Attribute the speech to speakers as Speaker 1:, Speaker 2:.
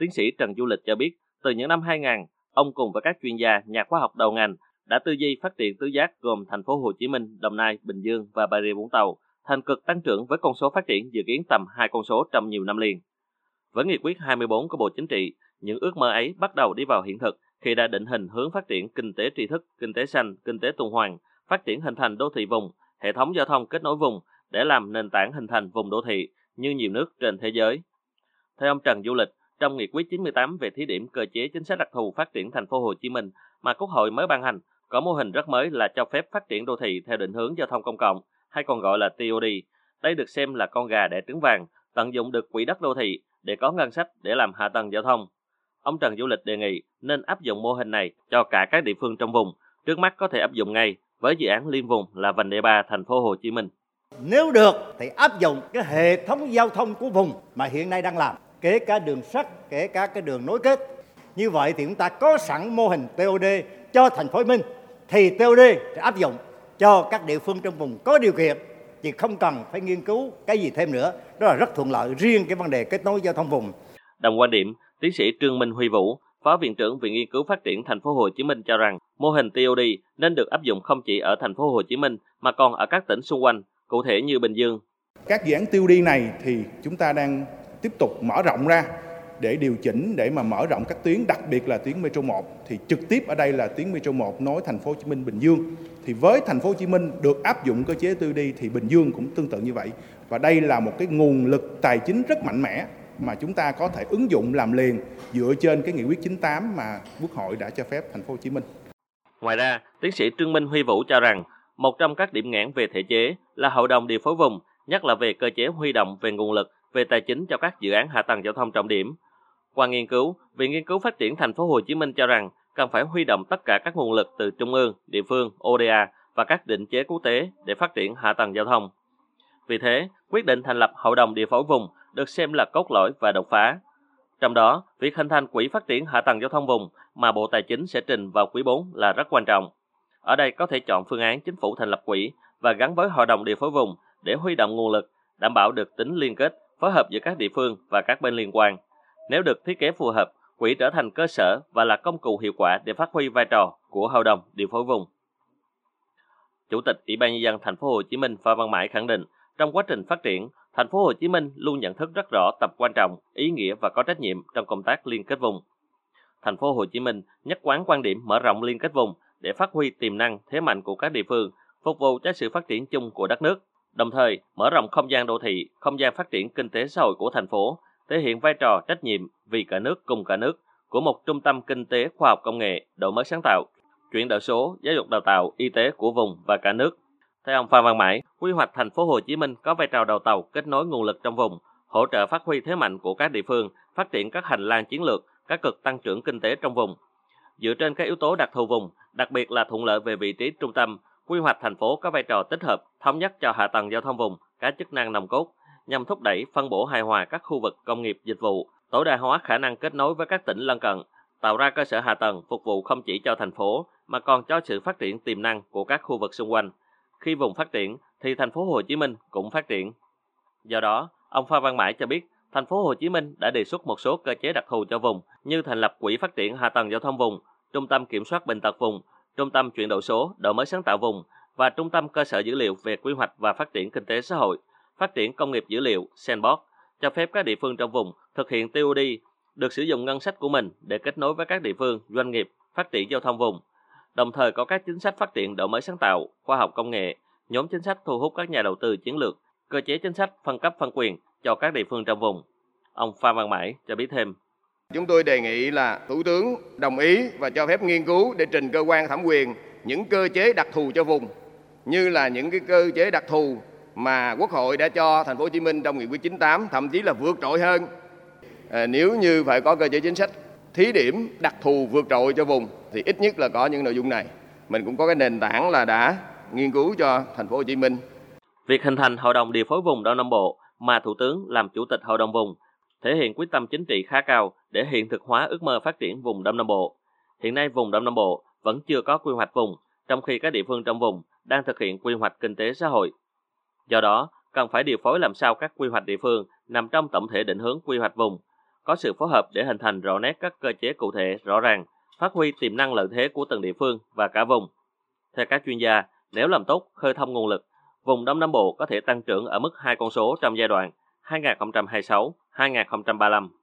Speaker 1: tiến sĩ Trần Du Lịch cho biết, từ những năm 2000, ông cùng với các chuyên gia, nhà khoa học đầu ngành đã tư duy phát triển tứ giác gồm thành phố Hồ Chí Minh, Đồng Nai, Bình Dương và Bà Rịa Vũng Tàu thành cực tăng trưởng với con số phát triển dự kiến tầm hai con số trong nhiều năm liền. Với nghị quyết 24 của Bộ Chính trị, những ước mơ ấy bắt đầu đi vào hiện thực khi đã định hình hướng phát triển kinh tế tri thức, kinh tế xanh, kinh tế tuần hoàn, phát triển hình thành đô thị vùng, hệ thống giao thông kết nối vùng để làm nền tảng hình thành vùng đô thị như nhiều nước trên thế giới. Theo ông Trần Du Lịch, trong nghị quyết 98 về thí điểm cơ chế chính sách đặc thù phát triển thành phố Hồ Chí Minh mà Quốc hội mới ban hành, có mô hình rất mới là cho phép phát triển đô thị theo định hướng giao thông công cộng, hay còn gọi là TOD. Đây được xem là con gà đẻ trứng vàng, tận dụng được quỹ đất đô thị để có ngân sách để làm hạ tầng giao thông. Ông Trần Du Lịch đề nghị nên áp dụng mô hình này cho cả các địa phương trong vùng. Trước mắt có thể áp dụng ngay với dự án liên vùng là vành đai ba thành phố Hồ Chí Minh.
Speaker 2: Nếu được thì áp dụng cái hệ thống giao thông của vùng mà hiện nay đang làm, kể cả đường sắt, kể cả cái đường nối kết. Như vậy thì chúng ta có sẵn mô hình TOD cho thành phố Hồ Chí Minh thì TOD sẽ áp dụng cho các địa phương trong vùng có điều kiện thì không cần phải nghiên cứu cái gì thêm nữa đó là rất thuận lợi riêng cái vấn đề kết nối giao thông vùng
Speaker 1: đồng quan điểm tiến sĩ Trương Minh Huy Vũ Phó Viện trưởng Viện Nghiên cứu Phát triển Thành phố Hồ Chí Minh cho rằng mô hình TOD nên được áp dụng không chỉ ở Thành phố Hồ Chí Minh mà còn ở các tỉnh xung quanh, cụ thể như Bình Dương.
Speaker 3: Các dự án TOD này thì chúng ta đang tiếp tục mở rộng ra để điều chỉnh để mà mở rộng các tuyến đặc biệt là tuyến Metro 1 thì trực tiếp ở đây là tuyến Metro 1 nối thành phố Hồ Chí Minh Bình Dương. Thì với thành phố Hồ Chí Minh được áp dụng cơ chế tư đi thì Bình Dương cũng tương tự như vậy. Và đây là một cái nguồn lực tài chính rất mạnh mẽ mà chúng ta có thể ứng dụng làm liền dựa trên cái nghị quyết 98 mà Quốc hội đã cho phép thành phố Hồ Chí Minh.
Speaker 1: Ngoài ra, tiến sĩ Trương Minh Huy Vũ cho rằng một trong các điểm nghẽn về thể chế là hội đồng điều phối vùng, nhất là về cơ chế huy động về nguồn lực, về tài chính cho các dự án hạ tầng giao thông trọng điểm, qua nghiên cứu, Viện Nghiên cứu Phát triển Thành phố Hồ Chí Minh cho rằng cần phải huy động tất cả các nguồn lực từ trung ương, địa phương, ODA và các định chế quốc tế để phát triển hạ tầng giao thông. Vì thế, quyết định thành lập Hội đồng điều phối vùng được xem là cốt lõi và đột phá. Trong đó, việc hình thành quỹ phát triển hạ tầng giao thông vùng mà Bộ Tài chính sẽ trình vào quý 4 là rất quan trọng. Ở đây có thể chọn phương án chính phủ thành lập quỹ và gắn với Hội đồng điều phối vùng để huy động nguồn lực, đảm bảo được tính liên kết, phối hợp giữa các địa phương và các bên liên quan. Nếu được thiết kế phù hợp, quỹ trở thành cơ sở và là công cụ hiệu quả để phát huy vai trò của hội đồng điều phối vùng. Chủ tịch Ủy ban nhân dân thành phố Hồ Chí Minh Phan Văn Mãi khẳng định, trong quá trình phát triển, thành phố Hồ Chí Minh luôn nhận thức rất rõ tầm quan trọng, ý nghĩa và có trách nhiệm trong công tác liên kết vùng. Thành phố Hồ Chí Minh nhất quán quan điểm mở rộng liên kết vùng để phát huy tiềm năng, thế mạnh của các địa phương, phục vụ cho sự phát triển chung của đất nước, đồng thời mở rộng không gian đô thị, không gian phát triển kinh tế xã hội của thành phố thể hiện vai trò trách nhiệm vì cả nước cùng cả nước của một trung tâm kinh tế khoa học công nghệ, đổi mới sáng tạo, chuyển đổi số, giáo dục đào tạo, y tế của vùng và cả nước. Theo ông Phan Văn Mãi, quy hoạch thành phố Hồ Chí Minh có vai trò đầu tàu kết nối nguồn lực trong vùng, hỗ trợ phát huy thế mạnh của các địa phương, phát triển các hành lang chiến lược, các cực tăng trưởng kinh tế trong vùng. Dựa trên các yếu tố đặc thù vùng, đặc biệt là thuận lợi về vị trí trung tâm, quy hoạch thành phố có vai trò tích hợp, thống nhất cho hạ tầng giao thông vùng, các chức năng nòng cốt, nhằm thúc đẩy phân bổ hài hòa các khu vực công nghiệp dịch vụ, tối đa hóa khả năng kết nối với các tỉnh lân cận, tạo ra cơ sở hạ tầng phục vụ không chỉ cho thành phố mà còn cho sự phát triển tiềm năng của các khu vực xung quanh. Khi vùng phát triển thì thành phố Hồ Chí Minh cũng phát triển. Do đó, ông Phan Văn Mãi cho biết, thành phố Hồ Chí Minh đã đề xuất một số cơ chế đặc thù cho vùng như thành lập quỹ phát triển hạ tầng giao thông vùng, trung tâm kiểm soát bệnh tật vùng, trung tâm chuyển đổi số, đổi mới sáng tạo vùng và trung tâm cơ sở dữ liệu về quy hoạch và phát triển kinh tế xã hội phát triển công nghiệp dữ liệu Sandbox, cho phép các địa phương trong vùng thực hiện TOD được sử dụng ngân sách của mình để kết nối với các địa phương, doanh nghiệp, phát triển giao thông vùng, đồng thời có các chính sách phát triển đổi mới sáng tạo, khoa học công nghệ, nhóm chính sách thu hút các nhà đầu tư chiến lược, cơ chế chính sách phân cấp phân quyền cho các địa phương trong vùng. Ông Phan Văn Mãi cho biết thêm.
Speaker 4: Chúng tôi đề nghị là Thủ tướng đồng ý và cho phép nghiên cứu để trình cơ quan thẩm quyền những cơ chế đặc thù cho vùng như là những cái cơ chế đặc thù mà Quốc hội đã cho thành phố Hồ Chí Minh trong nghị quyết 98 thậm chí là vượt trội hơn. À, nếu như phải có cơ chế chính sách thí điểm đặc thù vượt trội cho vùng thì ít nhất là có những nội dung này. Mình cũng có cái nền tảng là đã nghiên cứu cho thành phố Hồ Chí Minh.
Speaker 1: Việc hình thành Hội đồng điều phối vùng Đông Nam Bộ mà Thủ tướng làm chủ tịch Hội đồng vùng thể hiện quyết tâm chính trị khá cao để hiện thực hóa ước mơ phát triển vùng Đông Nam Bộ. Hiện nay vùng Đông Nam Bộ vẫn chưa có quy hoạch vùng, trong khi các địa phương trong vùng đang thực hiện quy hoạch kinh tế xã hội Do đó, cần phải điều phối làm sao các quy hoạch địa phương nằm trong tổng thể định hướng quy hoạch vùng. có sự phối hợp để hình thành rõ nét các cơ chế cụ thể rõ ràng, phát huy tiềm năng lợi thế của từng địa phương và cả vùng. Theo các chuyên gia, nếu làm tốt khơi thông nguồn lực, vùng Đông Nam Bộ có thể tăng trưởng ở mức hai con số trong giai đoạn 2026-2035.